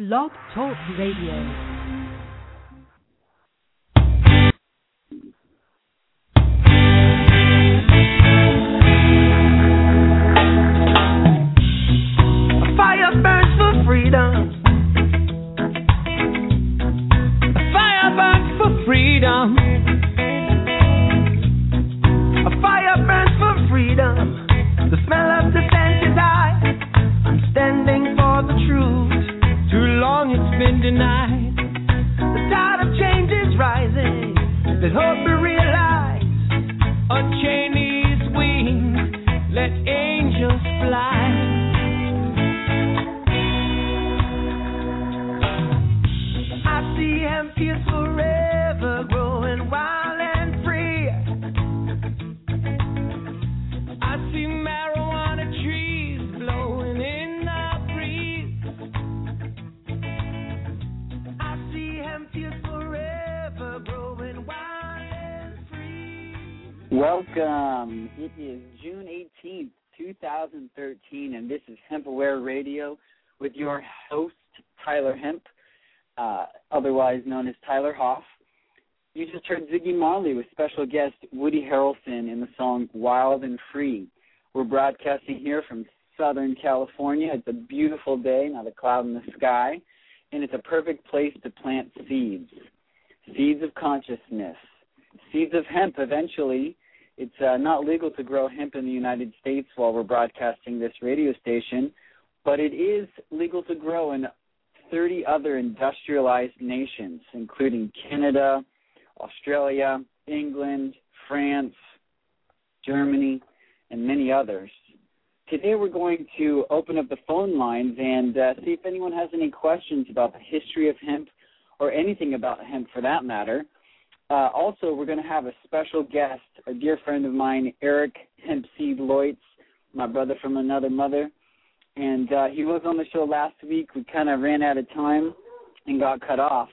Blog Talk Radio. Welcome. It is June 18th, 2013, and this is Hemp Aware Radio with your host, Tyler Hemp, uh, otherwise known as Tyler Hoff. You just heard Ziggy Marley with special guest Woody Harrelson in the song Wild and Free. We're broadcasting here from Southern California. It's a beautiful day, not a cloud in the sky, and it's a perfect place to plant seeds. Seeds of consciousness, seeds of hemp eventually it's uh, not legal to grow hemp in the United States while we're broadcasting this radio station, but it is legal to grow in 30 other industrialized nations, including Canada, Australia, England, France, Germany, and many others. Today we're going to open up the phone lines and uh, see if anyone has any questions about the history of hemp or anything about hemp for that matter. Uh, also, we're going to have a special guest, a dear friend of mine, Eric Hempseed Loitz, my brother from another mother. And uh, he was on the show last week. We kind of ran out of time and got cut off.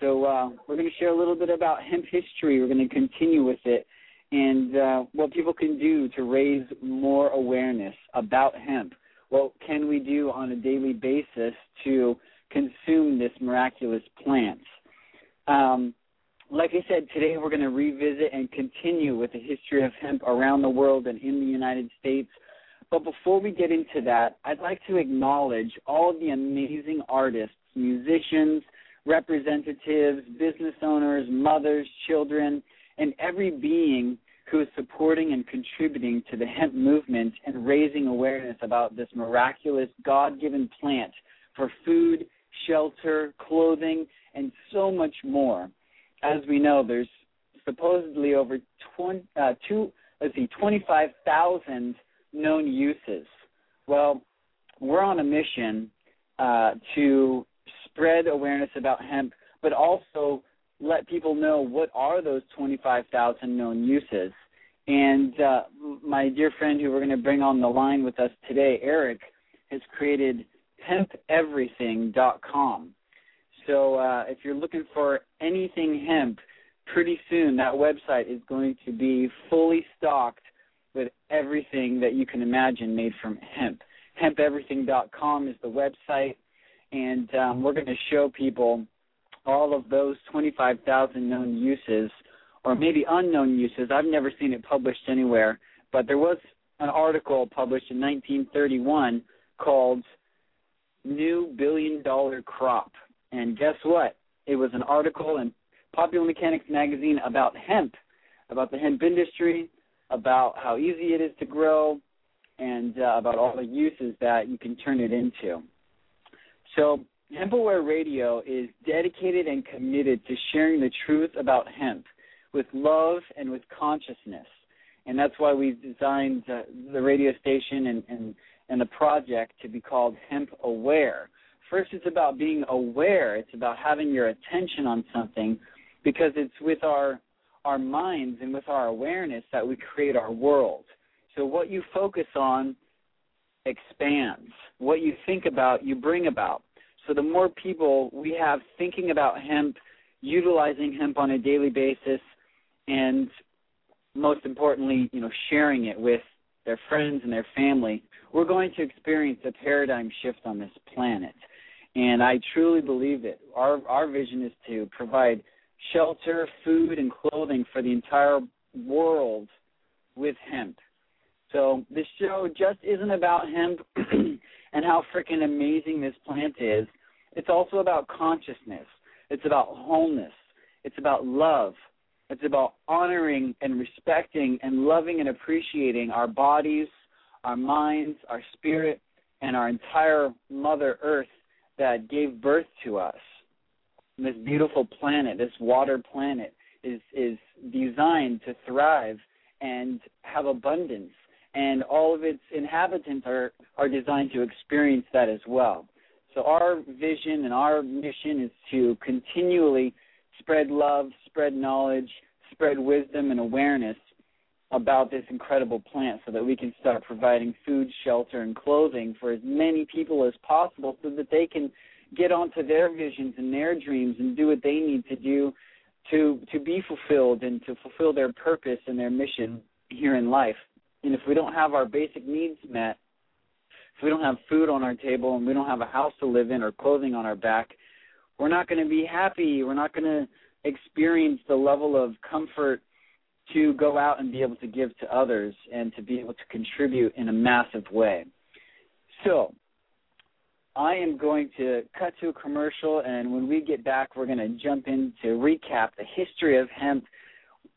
So uh, we're going to share a little bit about hemp history. We're going to continue with it and uh, what people can do to raise more awareness about hemp. What can we do on a daily basis to consume this miraculous plant? Um, like I said, today we're going to revisit and continue with the history of hemp around the world and in the United States. But before we get into that, I'd like to acknowledge all the amazing artists, musicians, representatives, business owners, mothers, children, and every being who is supporting and contributing to the hemp movement and raising awareness about this miraculous God given plant for food, shelter, clothing, and so much more as we know, there's supposedly over 20, uh, two, let's see, 25,000 known uses. Well, we're on a mission uh, to spread awareness about hemp, but also let people know what are those 25,000 known uses. And uh, my dear friend who we're going to bring on the line with us today, Eric, has created hempeverything.com. So uh, if you're looking for anything hemp, pretty soon that website is going to be fully stocked with everything that you can imagine made from hemp. Hempeverything.com is the website, and um, we're going to show people all of those 25,000 known uses, or maybe unknown uses. I've never seen it published anywhere, but there was an article published in 1931 called New Billion Dollar Crop and guess what? It was an article in Popular Mechanics magazine about hemp, about the hemp industry, about how easy it is to grow, and uh, about all the uses that you can turn it into. So, Hemp Aware Radio is dedicated and committed to sharing the truth about hemp with love and with consciousness. And that's why we've designed uh, the radio station and, and, and the project to be called Hemp Aware First, it's about being aware. It's about having your attention on something, because it's with our our minds and with our awareness that we create our world. So what you focus on expands. What you think about, you bring about. So the more people we have thinking about hemp, utilizing hemp on a daily basis, and most importantly, you know, sharing it with their friends and their family, we're going to experience a paradigm shift on this planet. And I truly believe it. Our our vision is to provide shelter, food, and clothing for the entire world with hemp. So this show just isn't about hemp and how freaking amazing this plant is. It's also about consciousness. It's about wholeness. It's about love. It's about honoring and respecting and loving and appreciating our bodies, our minds, our spirit, and our entire Mother Earth that gave birth to us. This beautiful planet, this water planet, is is designed to thrive and have abundance, and all of its inhabitants are are designed to experience that as well. So our vision and our mission is to continually spread love, spread knowledge, spread wisdom and awareness about this incredible plant so that we can start providing food, shelter, and clothing for as many people as possible so that they can get onto their visions and their dreams and do what they need to do to to be fulfilled and to fulfill their purpose and their mission here in life. And if we don't have our basic needs met, if we don't have food on our table and we don't have a house to live in or clothing on our back, we're not going to be happy. We're not going to experience the level of comfort to go out and be able to give to others and to be able to contribute in a massive way. So, I am going to cut to a commercial, and when we get back, we're going to jump in to recap the history of hemp,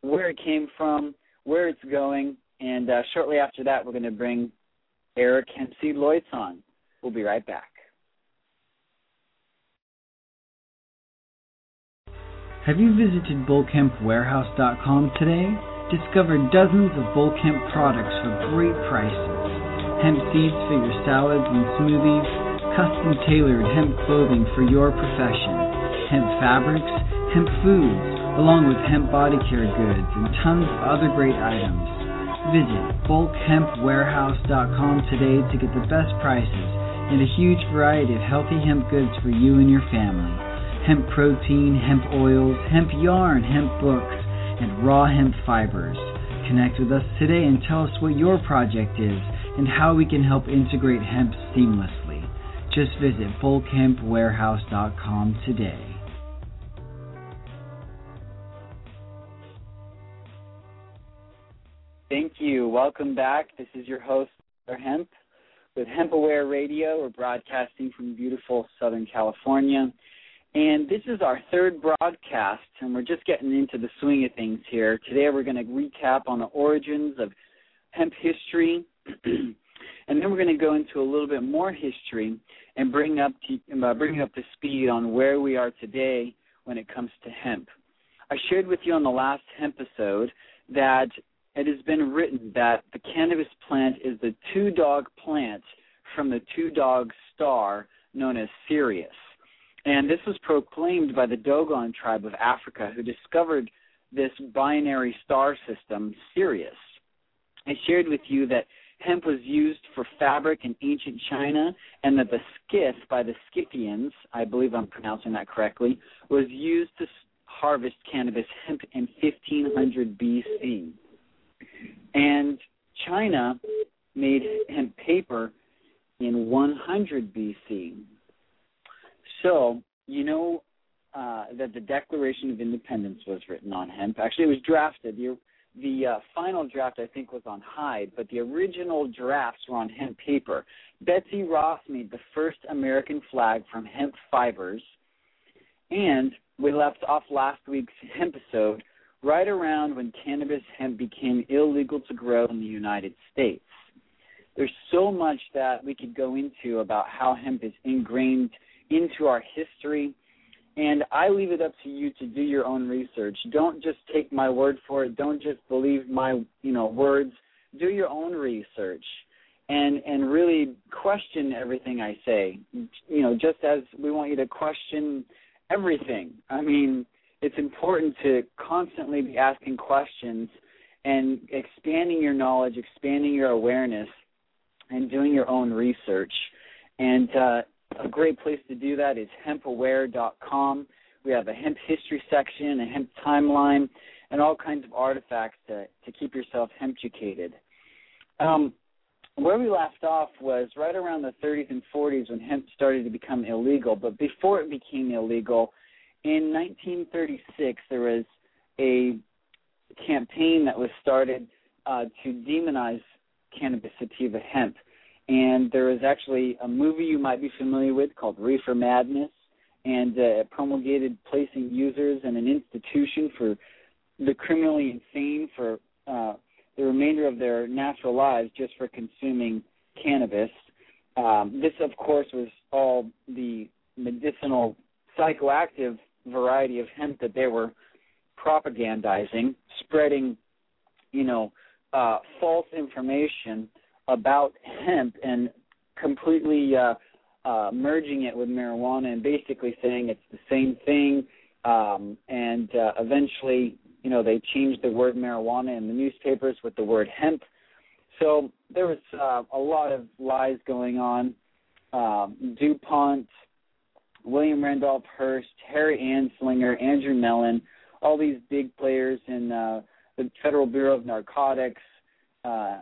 where it came from, where it's going, and uh, shortly after that, we're going to bring Eric Hempseed Loitz on. We'll be right back. Have you visited bulkhempwarehouse.com today? Discover dozens of bulkemp products for great prices. Hemp seeds for your salads and smoothies, custom tailored hemp clothing for your profession, hemp fabrics, hemp foods, along with hemp body care goods and tons of other great items. Visit bulkhempwarehouse.com today to get the best prices and a huge variety of healthy hemp goods for you and your family hemp protein, hemp oils, hemp yarn, hemp books, and raw hemp fibers. Connect with us today and tell us what your project is and how we can help integrate hemp seamlessly. Just visit bulkhempwarehouse.com today. Thank you. Welcome back. This is your host, Hemp, with Hemp Aware Radio. We're broadcasting from beautiful Southern California. And this is our third broadcast, and we're just getting into the swing of things here. Today we're going to recap on the origins of hemp history, and then we're going to go into a little bit more history and bring up to, uh, bring up to speed on where we are today when it comes to hemp. I shared with you on the last hemp episode that it has been written that the cannabis plant is the two dog plant from the two dog star known as Sirius. And this was proclaimed by the Dogon tribe of Africa, who discovered this binary star system, Sirius. I shared with you that hemp was used for fabric in ancient China, and that the Scyth by the Scythians, I believe I'm pronouncing that correctly, was used to harvest cannabis hemp in 1500 BC. And China made hemp paper in 100 BC. So, you know uh, that the Declaration of Independence was written on hemp. Actually, it was drafted. The, the uh, final draft, I think, was on hide, but the original drafts were on hemp paper. Betsy Ross made the first American flag from hemp fibers, and we left off last week's hemp episode right around when cannabis hemp became illegal to grow in the United States. There's so much that we could go into about how hemp is ingrained – into our history. And I leave it up to you to do your own research. Don't just take my word for it. Don't just believe my, you know, words. Do your own research and and really question everything I say. You know, just as we want you to question everything. I mean, it's important to constantly be asking questions and expanding your knowledge, expanding your awareness, and doing your own research. And uh, a great place to do that is hempaware.com. We have a hemp history section, a hemp timeline, and all kinds of artifacts to, to keep yourself hemp educated. Um, where we left off was right around the 30s and 40s when hemp started to become illegal. But before it became illegal, in 1936, there was a campaign that was started uh, to demonize cannabis sativa hemp. And there was actually a movie you might be familiar with called Reefer Madness, and uh, promulgated placing users in an institution for the criminally insane for uh, the remainder of their natural lives just for consuming cannabis. Um, this, of course, was all the medicinal, psychoactive variety of hemp that they were propagandizing, spreading, you know, uh, false information about hemp and completely uh, uh, merging it with marijuana and basically saying it's the same thing. Um, and uh, eventually, you know, they changed the word marijuana in the newspapers with the word hemp. So there was uh, a lot of lies going on. Um, DuPont, William Randolph Hearst, Harry Anslinger, Andrew Mellon, all these big players in uh, the Federal Bureau of Narcotics. Uh,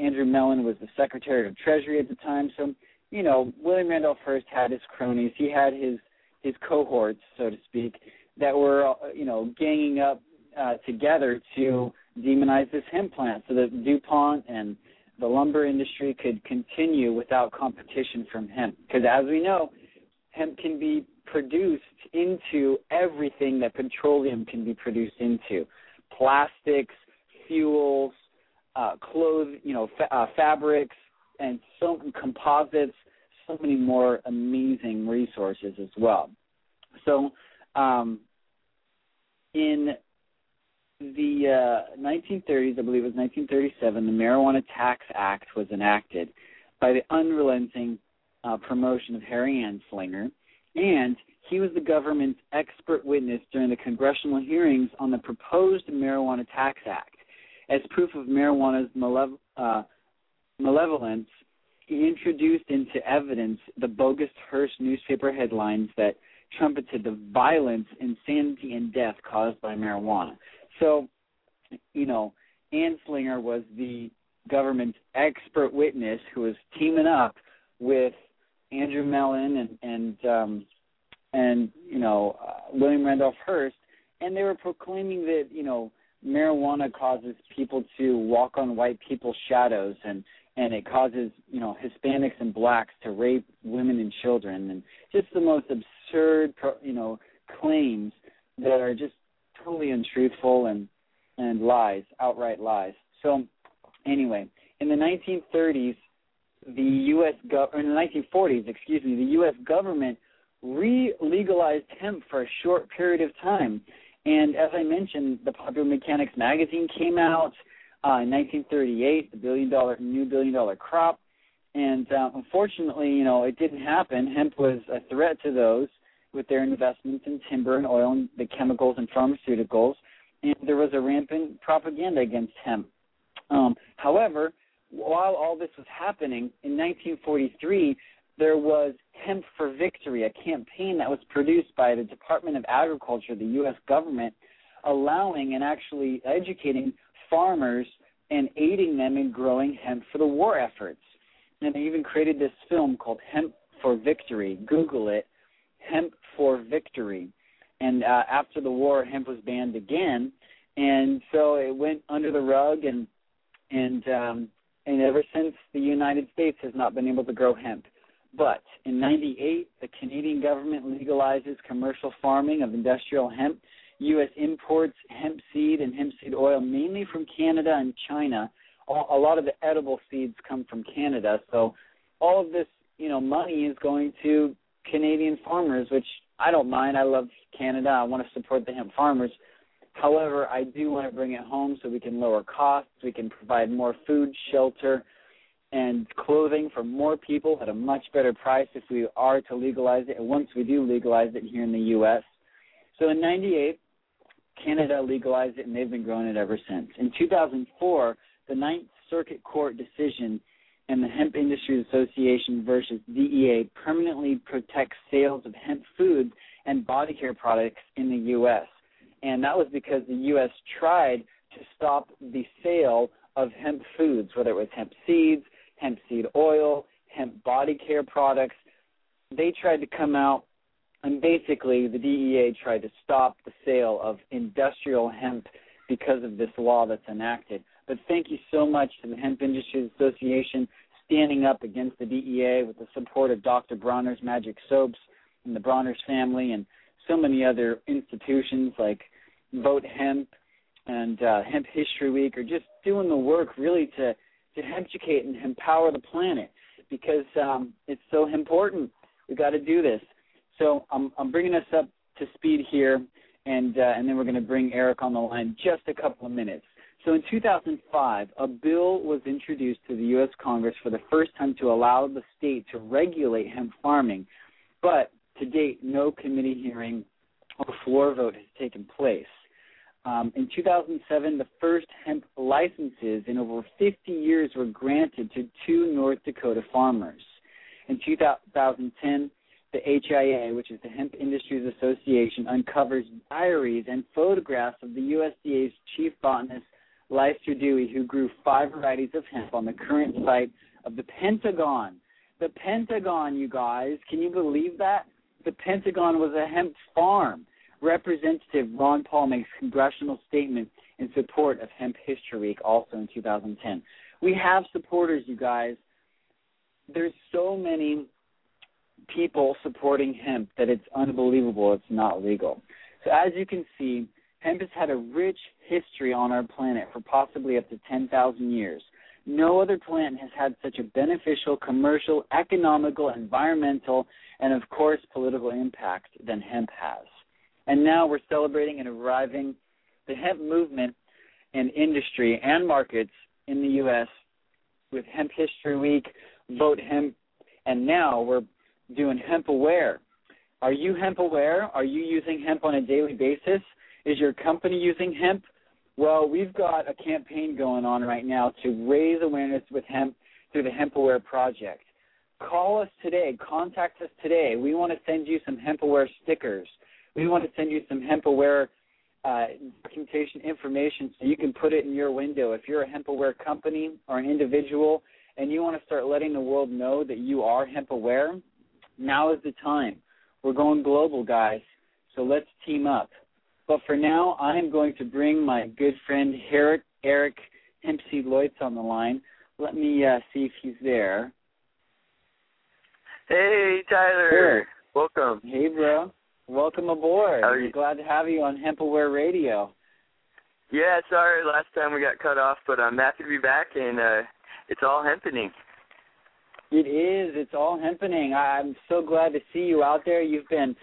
Andrew Mellon was the Secretary of Treasury at the time. So, you know, William Randolph Hearst had his cronies. He had his his cohorts, so to speak, that were, uh, you know, ganging up uh, together to demonize this hemp plant so that DuPont and the lumber industry could continue without competition from hemp. Because as we know, hemp can be produced into everything that petroleum can be produced into plastics, fuels, uh, clothes, you know, fa- uh, fabrics, and so composites, so many more amazing resources as well. So, um, in the uh, 1930s, I believe it was 1937, the Marijuana Tax Act was enacted by the unrelenting uh, promotion of Harry Anslinger, and he was the government's expert witness during the congressional hearings on the proposed Marijuana Tax Act. As proof of marijuana's uh, malevolence, he introduced into evidence the bogus Hearst newspaper headlines that trumpeted the violence, insanity, and death caused by marijuana. So, you know, Anslinger was the government's expert witness who was teaming up with Andrew Mellon and and um, and you know uh, William Randolph Hearst, and they were proclaiming that you know marijuana causes people to walk on white people's shadows and and it causes you know Hispanics and blacks to rape women and children and just the most absurd you know claims that are just totally untruthful and and lies, outright lies. So anyway, in the 1930s, the U.S. Go- in the 1940s, excuse me, the U.S. government re-legalized hemp for a short period of time. And as I mentioned, the Popular Mechanics magazine came out uh, in 1938, the billion dollar new billion dollar crop. And uh, unfortunately, you know, it didn't happen. Hemp was a threat to those with their investments in timber and oil and the chemicals and pharmaceuticals. And there was a rampant propaganda against hemp. Um, however, while all this was happening, in 1943, there was Hemp for Victory, a campaign that was produced by the Department of Agriculture, the U.S. government, allowing and actually educating farmers and aiding them in growing hemp for the war efforts. And they even created this film called Hemp for Victory. Google it, Hemp for Victory. And uh, after the war, hemp was banned again, and so it went under the rug, and and um, and ever since the United States has not been able to grow hemp. But in 98, the Canadian government legalizes commercial farming of industrial hemp. U.S. imports hemp seed and hemp seed oil mainly from Canada and China. A lot of the edible seeds come from Canada. So all of this, you know, money is going to Canadian farmers, which I don't mind. I love Canada. I want to support the hemp farmers. However, I do want to bring it home so we can lower costs, we can provide more food, shelter, and clothing for more people at a much better price if we are to legalize it, and once we do legalize it here in the U.S. So in 98, Canada legalized it, and they've been growing it ever since. In 2004, the Ninth Circuit Court decision and the Hemp Industry Association versus DEA permanently protects sales of hemp foods and body care products in the U.S. And that was because the U.S. tried to stop the sale of hemp foods, whether it was hemp seeds, hemp seed oil, hemp body care products. They tried to come out and basically the DEA tried to stop the sale of industrial hemp because of this law that's enacted. But thank you so much to the Hemp Industries Association standing up against the DEA with the support of Dr. Bronner's Magic Soaps and the Bronner's family and so many other institutions like Vote Hemp and uh, Hemp History Week are just doing the work really to to educate and empower the planet because um, it's so important. We got to do this. So I'm I'm bringing us up to speed here, and uh, and then we're going to bring Eric on the line just a couple of minutes. So in 2005, a bill was introduced to the U.S. Congress for the first time to allow the state to regulate hemp farming, but to date, no committee hearing or floor vote has taken place. Um, in 2007, the first hemp licenses in over 50 years were granted to two North Dakota farmers. In 2010, the HIA, which is the Hemp Industries Association, uncovers diaries and photographs of the USDA's chief botanist, Lyster Dewey, who grew five varieties of hemp on the current site of the Pentagon. The Pentagon, you guys, can you believe that? The Pentagon was a hemp farm. Representative Ron Paul makes congressional statement in support of Hemp History Week also in 2010. We have supporters, you guys. There's so many people supporting hemp that it's unbelievable it's not legal. So as you can see, hemp has had a rich history on our planet for possibly up to 10,000 years. No other plant has had such a beneficial commercial, economical, environmental, and of course political impact than hemp has. And now we're celebrating and arriving the hemp movement and industry and markets in the U.S. with Hemp History Week, Vote Hemp, and now we're doing hemp aware. Are you hemp aware? Are you using hemp on a daily basis? Is your company using hemp? Well, we've got a campaign going on right now to raise awareness with hemp through the Hemp Aware Project. Call us today. Contact us today. We want to send you some Hemp Aware stickers. We want to send you some Hemp Aware uh, documentation information so you can put it in your window. If you're a Hemp Aware company or an individual and you want to start letting the world know that you are hemp aware, now is the time. We're going global, guys. So let's team up. But for now, I am going to bring my good friend Eric, Eric Hempseed Loitz on the line. Let me uh, see if he's there. Hey, Tyler. Eric. Welcome. Hey, bro. Welcome aboard. Are you? We're glad to have you on Hemp Aware Radio. Yeah, sorry last time we got cut off, but I'm happy to be back, and uh it's all hempening. It is. It's all hempening. I'm so glad to see you out there. You've been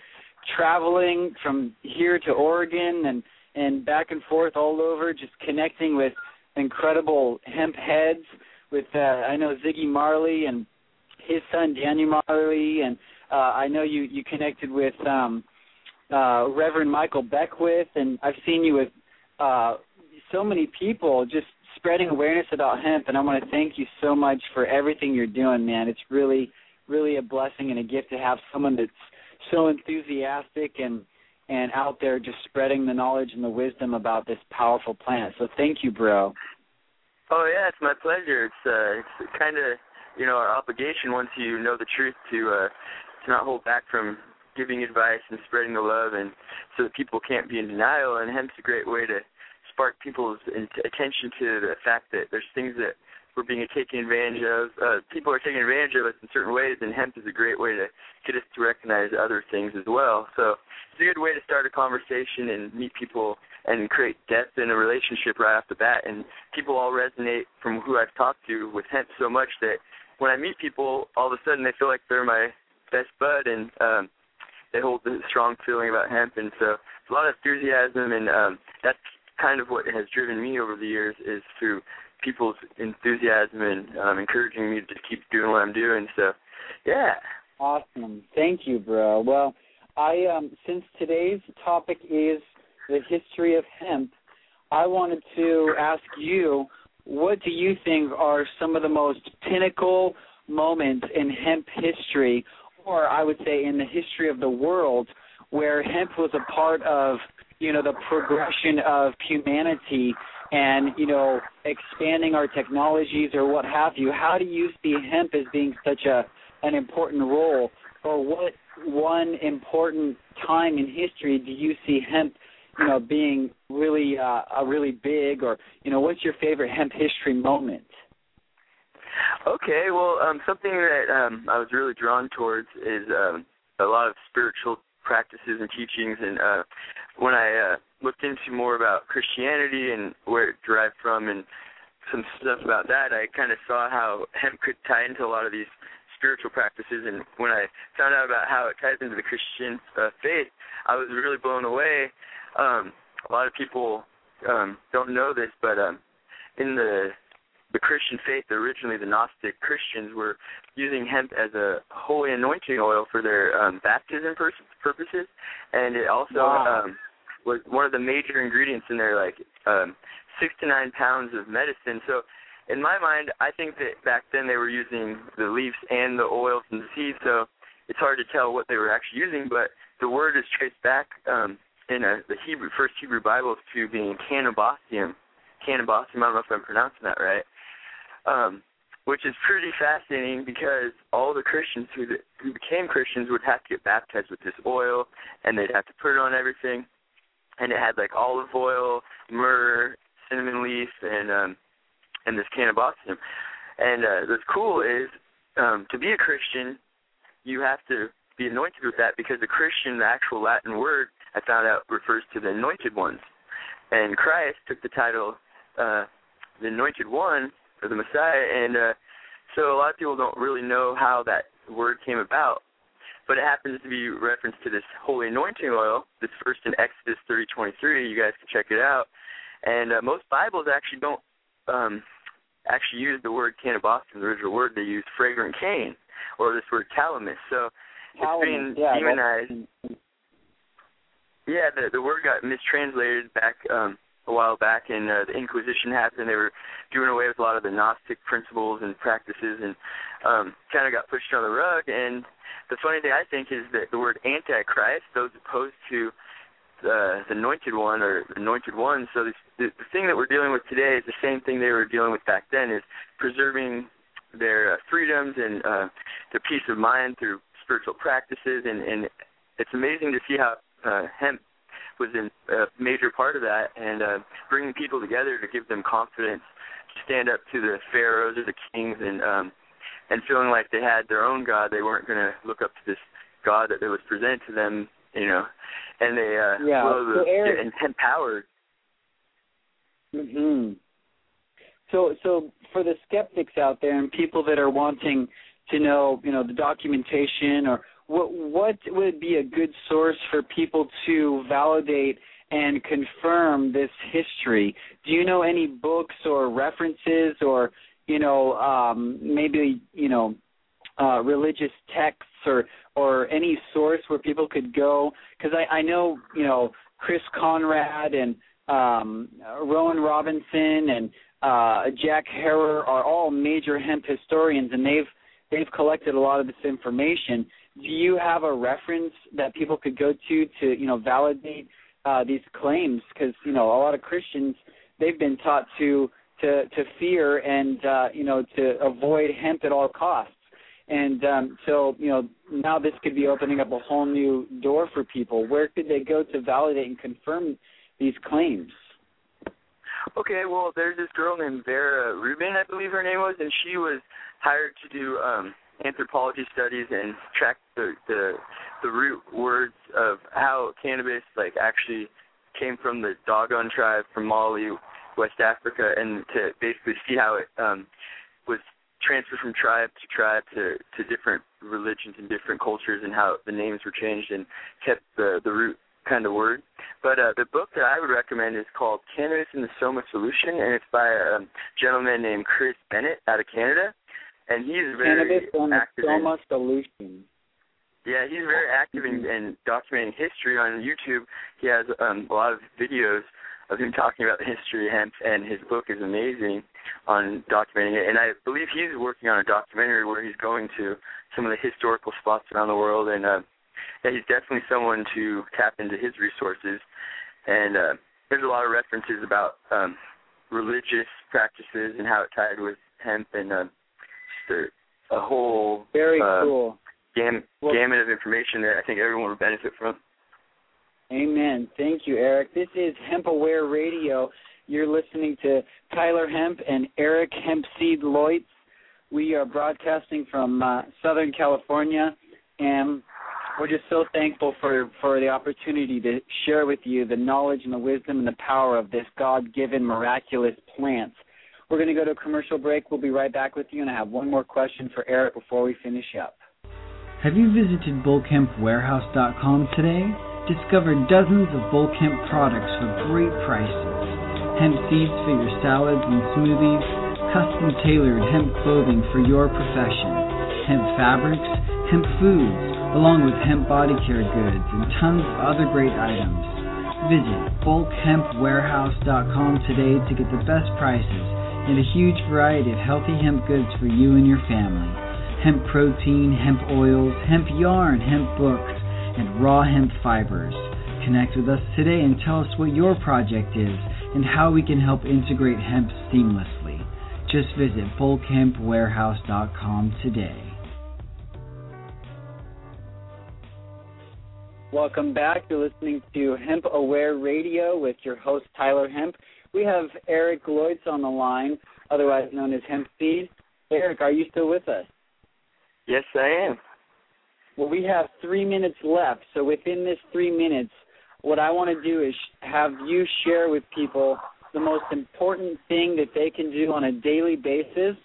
traveling from here to Oregon and and back and forth all over, just connecting with incredible hemp heads. With uh, I know Ziggy Marley and his son Daniel Marley, and uh, I know you you connected with um, uh, Reverend Michael Beckwith, and I've seen you with uh, so many people just spreading awareness about hemp. And I want to thank you so much for everything you're doing, man. It's really really a blessing and a gift to have someone that's so enthusiastic and and out there just spreading the knowledge and the wisdom about this powerful plant. So thank you, bro. Oh yeah, it's my pleasure. It's uh it's kind of you know our obligation once you know the truth to uh to not hold back from giving advice and spreading the love and so that people can't be in denial and hemp's a great way to spark people's attention to the fact that there's things that we're being taken advantage of. Uh, people are taking advantage of us in certain ways, and hemp is a great way to get us to recognize other things as well. So it's a good way to start a conversation and meet people and create depth in a relationship right off the bat. And people all resonate from who I've talked to with hemp so much that when I meet people, all of a sudden they feel like they're my best bud, and um, they hold a strong feeling about hemp. And so it's a lot of enthusiasm, and um, that's kind of what has driven me over the years is through people's enthusiasm and um, encouraging me to keep doing what I'm doing. So, yeah. Awesome. Thank you, bro. Well, I um since today's topic is the history of hemp, I wanted to ask you what do you think are some of the most pinnacle moments in hemp history or I would say in the history of the world where hemp was a part of you know the progression of humanity and you know expanding our technologies or what have you. How do you see hemp as being such a an important role? Or what one important time in history do you see hemp you know being really uh, a really big or you know what's your favorite hemp history moment okay well um something that um i was really drawn towards is um a lot of spiritual practices and teachings. And uh when i uh looked into more about christianity and where it derived from and some stuff about that i kind of saw how hemp could tie into a lot of these spiritual practices. And when i found out about how it ties into the christian uh, faith i was really blown away. Um, a lot of people um, don't know this, but um, in the the Christian faith, originally the Gnostic Christians were using hemp as a holy anointing oil for their um, baptism pur- purposes, and it also wow. um, was one of the major ingredients in their like um, six to nine pounds of medicine. So, in my mind, I think that back then they were using the leaves and the oils and the seeds. So it's hard to tell what they were actually using, but the word is traced back um, in a, the Hebrew first Hebrew Bibles to being cannabosium. Cannabosium, I don't know if I'm pronouncing that right. Um, which is pretty fascinating because all the Christians who the, who became Christians would have to get baptized with this oil, and they'd have to put it on everything, and it had like olive oil, myrrh, cinnamon leaf, and um, and this cannabosium. And uh, what's cool is um, to be a Christian, you have to be anointed with that because the Christian, the actual Latin word, I found out refers to the anointed ones. And Christ took the title uh the anointed one or the Messiah and uh so a lot of people don't really know how that word came about. But it happens to be referenced to this holy anointing oil that's first in Exodus thirty twenty three, you guys can check it out. And uh, most Bibles actually don't um actually use the word cannabis the original word, they use fragrant cane or this word calamus. So Calamus, it's being yeah, demonized yeah, the the word got mistranslated back um a while back and uh, the Inquisition happened. They were doing away with a lot of the Gnostic principles and practices and um kind of got pushed on the rug and the funny thing I think is that the word antichrist, those opposed to the, the anointed one or anointed one. So this, the, the thing that we're dealing with today is the same thing they were dealing with back then is preserving their uh, freedoms and uh, their peace of mind through spiritual practices and, and it's amazing to see how uh, hemp was in, a major part of that, and uh, bringing people together to give them confidence to stand up to the pharaohs or the kings, and um, and feeling like they had their own god. They weren't going to look up to this god that was presented to them, you know, and they uh, Yeah, so the, Eric- and empowered. hmm So, so for the skeptics out there and people that are wanting to know, you know, the documentation or what what would be a good source for people to validate and confirm this history? Do you know any books or references or you know um, maybe you know uh, religious texts or or any source where people could go? Because I, I know you know Chris Conrad and um, Rowan Robinson and uh, Jack Herer are all major hemp historians, and they've they've collected a lot of this information. Do you have a reference that people could go to to you know validate uh, these claims? Because you know a lot of Christians they've been taught to to to fear and uh, you know to avoid hemp at all costs. And um, so you know now this could be opening up a whole new door for people. Where could they go to validate and confirm these claims? Okay, well, there's this girl named Vera Rubin, I believe her name was, and she was hired to do um anthropology studies and track the the the root words of how cannabis like actually came from the Dogon tribe from Mali, West Africa, and to basically see how it um was transferred from tribe to tribe to to different religions and different cultures and how the names were changed and kept the the root kind of word. But uh, the book that I would recommend is called Cannabis and the Soma Solution, and it's by a um, gentleman named Chris Bennett out of Canada, and he's very Cannabis and the active. in- Solution. yeah, he's very active in, in documenting history on YouTube. He has um, a lot of videos of him talking about the history of hemp, and his book is amazing on documenting it. And I believe he's working on a documentary where he's going to some of the historical spots around the world, and uh, yeah, he's definitely someone to tap into his resources. and uh, there's a lot of references about um, religious practices and how it tied with hemp and uh, just a, whole very uh, cool gam- Well- gamut of information that I think everyone would benefit from. Amen. Thank you, Eric. This is Hemp Aware Radio. You're listening to Tyler Hemp and Eric Hempseed Loitz. We are broadcasting from uh, Southern California, and we're just so thankful for, for the opportunity to share with you the knowledge and the wisdom and the power of this God given miraculous plant. We're going to go to a commercial break. We'll be right back with you, and I have one more question for Eric before we finish up. Have you visited bulkhempwarehouse.com today? Discover dozens of bulk hemp products for great prices. Hemp seeds for your salads and smoothies, custom tailored hemp clothing for your profession, hemp fabrics, hemp foods, along with hemp body care goods and tons of other great items. Visit bulkhempwarehouse.com today to get the best prices and a huge variety of healthy hemp goods for you and your family hemp protein, hemp oils, hemp yarn, hemp books, and raw hemp fibers. Connect with us today and tell us what your project is and how we can help integrate hemp seamlessly. Just visit bulkhempwarehouse.com today. Welcome back. You're listening to Hemp Aware Radio with your host Tyler Hemp. We have Eric Loitz on the line, otherwise known as Hemp Seed. Eric, are you still with us? Yes, I am. Well, we have three minutes left. So within this three minutes, what I want to do is have you share with people the most important thing that they can do on a daily basis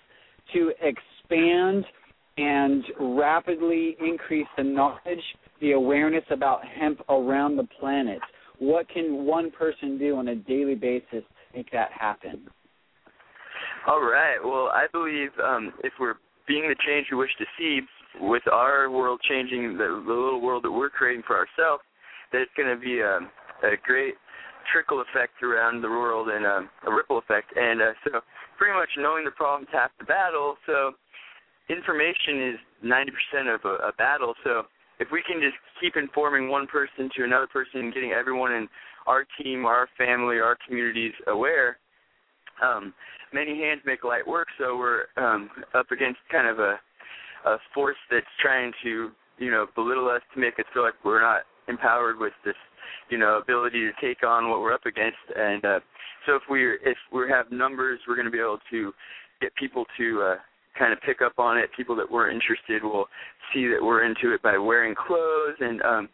to expand and rapidly increase the knowledge, the awareness about hemp around the planet. What can one person do on a daily basis to make that happen? All right. Well, I believe um, if we're being the change we wish to see, with our world changing, the, the little world that we're creating for ourselves, that it's going to be a, a great trickle effect around the world and um, a ripple effect. And uh, so, pretty much knowing the problem's half the battle. So, information is 90% of a, a battle. So, if we can just keep informing one person to another person and getting everyone in our team, our family, our communities aware, um, many hands make light work. So we're um, up against kind of a, a force that's trying to, you know, belittle us to make us feel like we're not empowered with this, you know, ability to take on what we're up against. And uh, so if we if we have numbers, we're going to be able to get people to uh, kind of pick up on it. People that weren't interested will see that we're into it by wearing clothes. And um,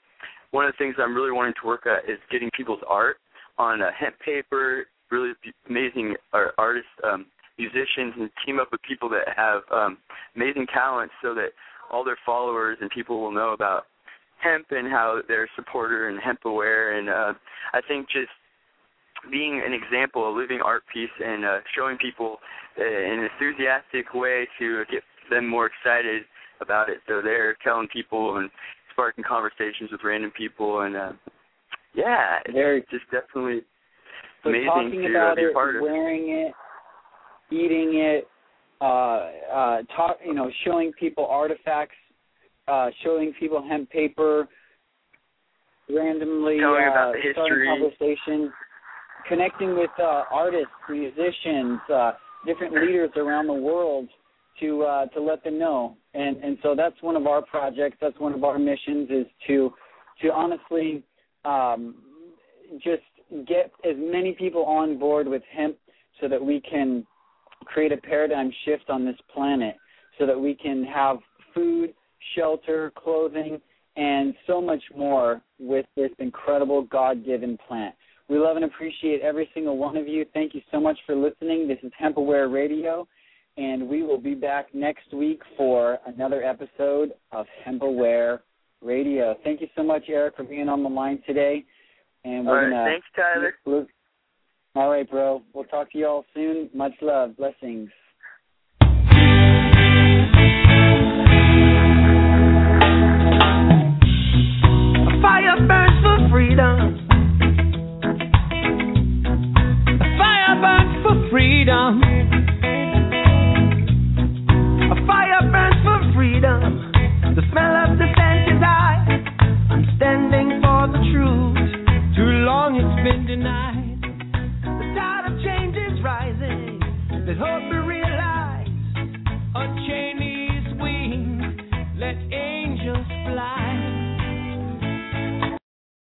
one of the things I'm really wanting to work at is getting people's art on uh, hemp paper, really amazing artists, um, musicians, and team up with people that have um, amazing talents so that all their followers and people will know about hemp and how they're a supporter and hemp aware. And uh, I think just being an example, a living art piece, and uh, showing people uh, in an enthusiastic way to get them more excited about it. So they're telling people and sparking conversations with random people, and uh, yeah, it's Very just definitely So amazing talking to about uh, be a it, part of. wearing it, eating it, uh, uh, talk, you know, showing people artifacts, uh, showing people hemp paper, randomly Telling uh, about the starting history. conversation, connecting with uh, artists, musicians, uh, different leaders around the world to uh, to let them know. And and so that's one of our projects. That's one of our missions is to to honestly um, just get as many people on board with hemp so that we can create a paradigm shift on this planet so that we can have food, shelter, clothing, and so much more with this incredible God given plant. We love and appreciate every single one of you. Thank you so much for listening. This is Hemp Aware Radio, and we will be back next week for another episode of Hemp Aware Radio. Thank you so much, Eric, for being on the line today. And we're right, gonna thanks, Tyler. all right, bro. We'll talk to you all soon. Much love. Blessings. for freedom. A fire burns for freedom. The smell of dissent is high. I'm standing for the truth. Too long it's been denied. The tide of change is rising. There's hope.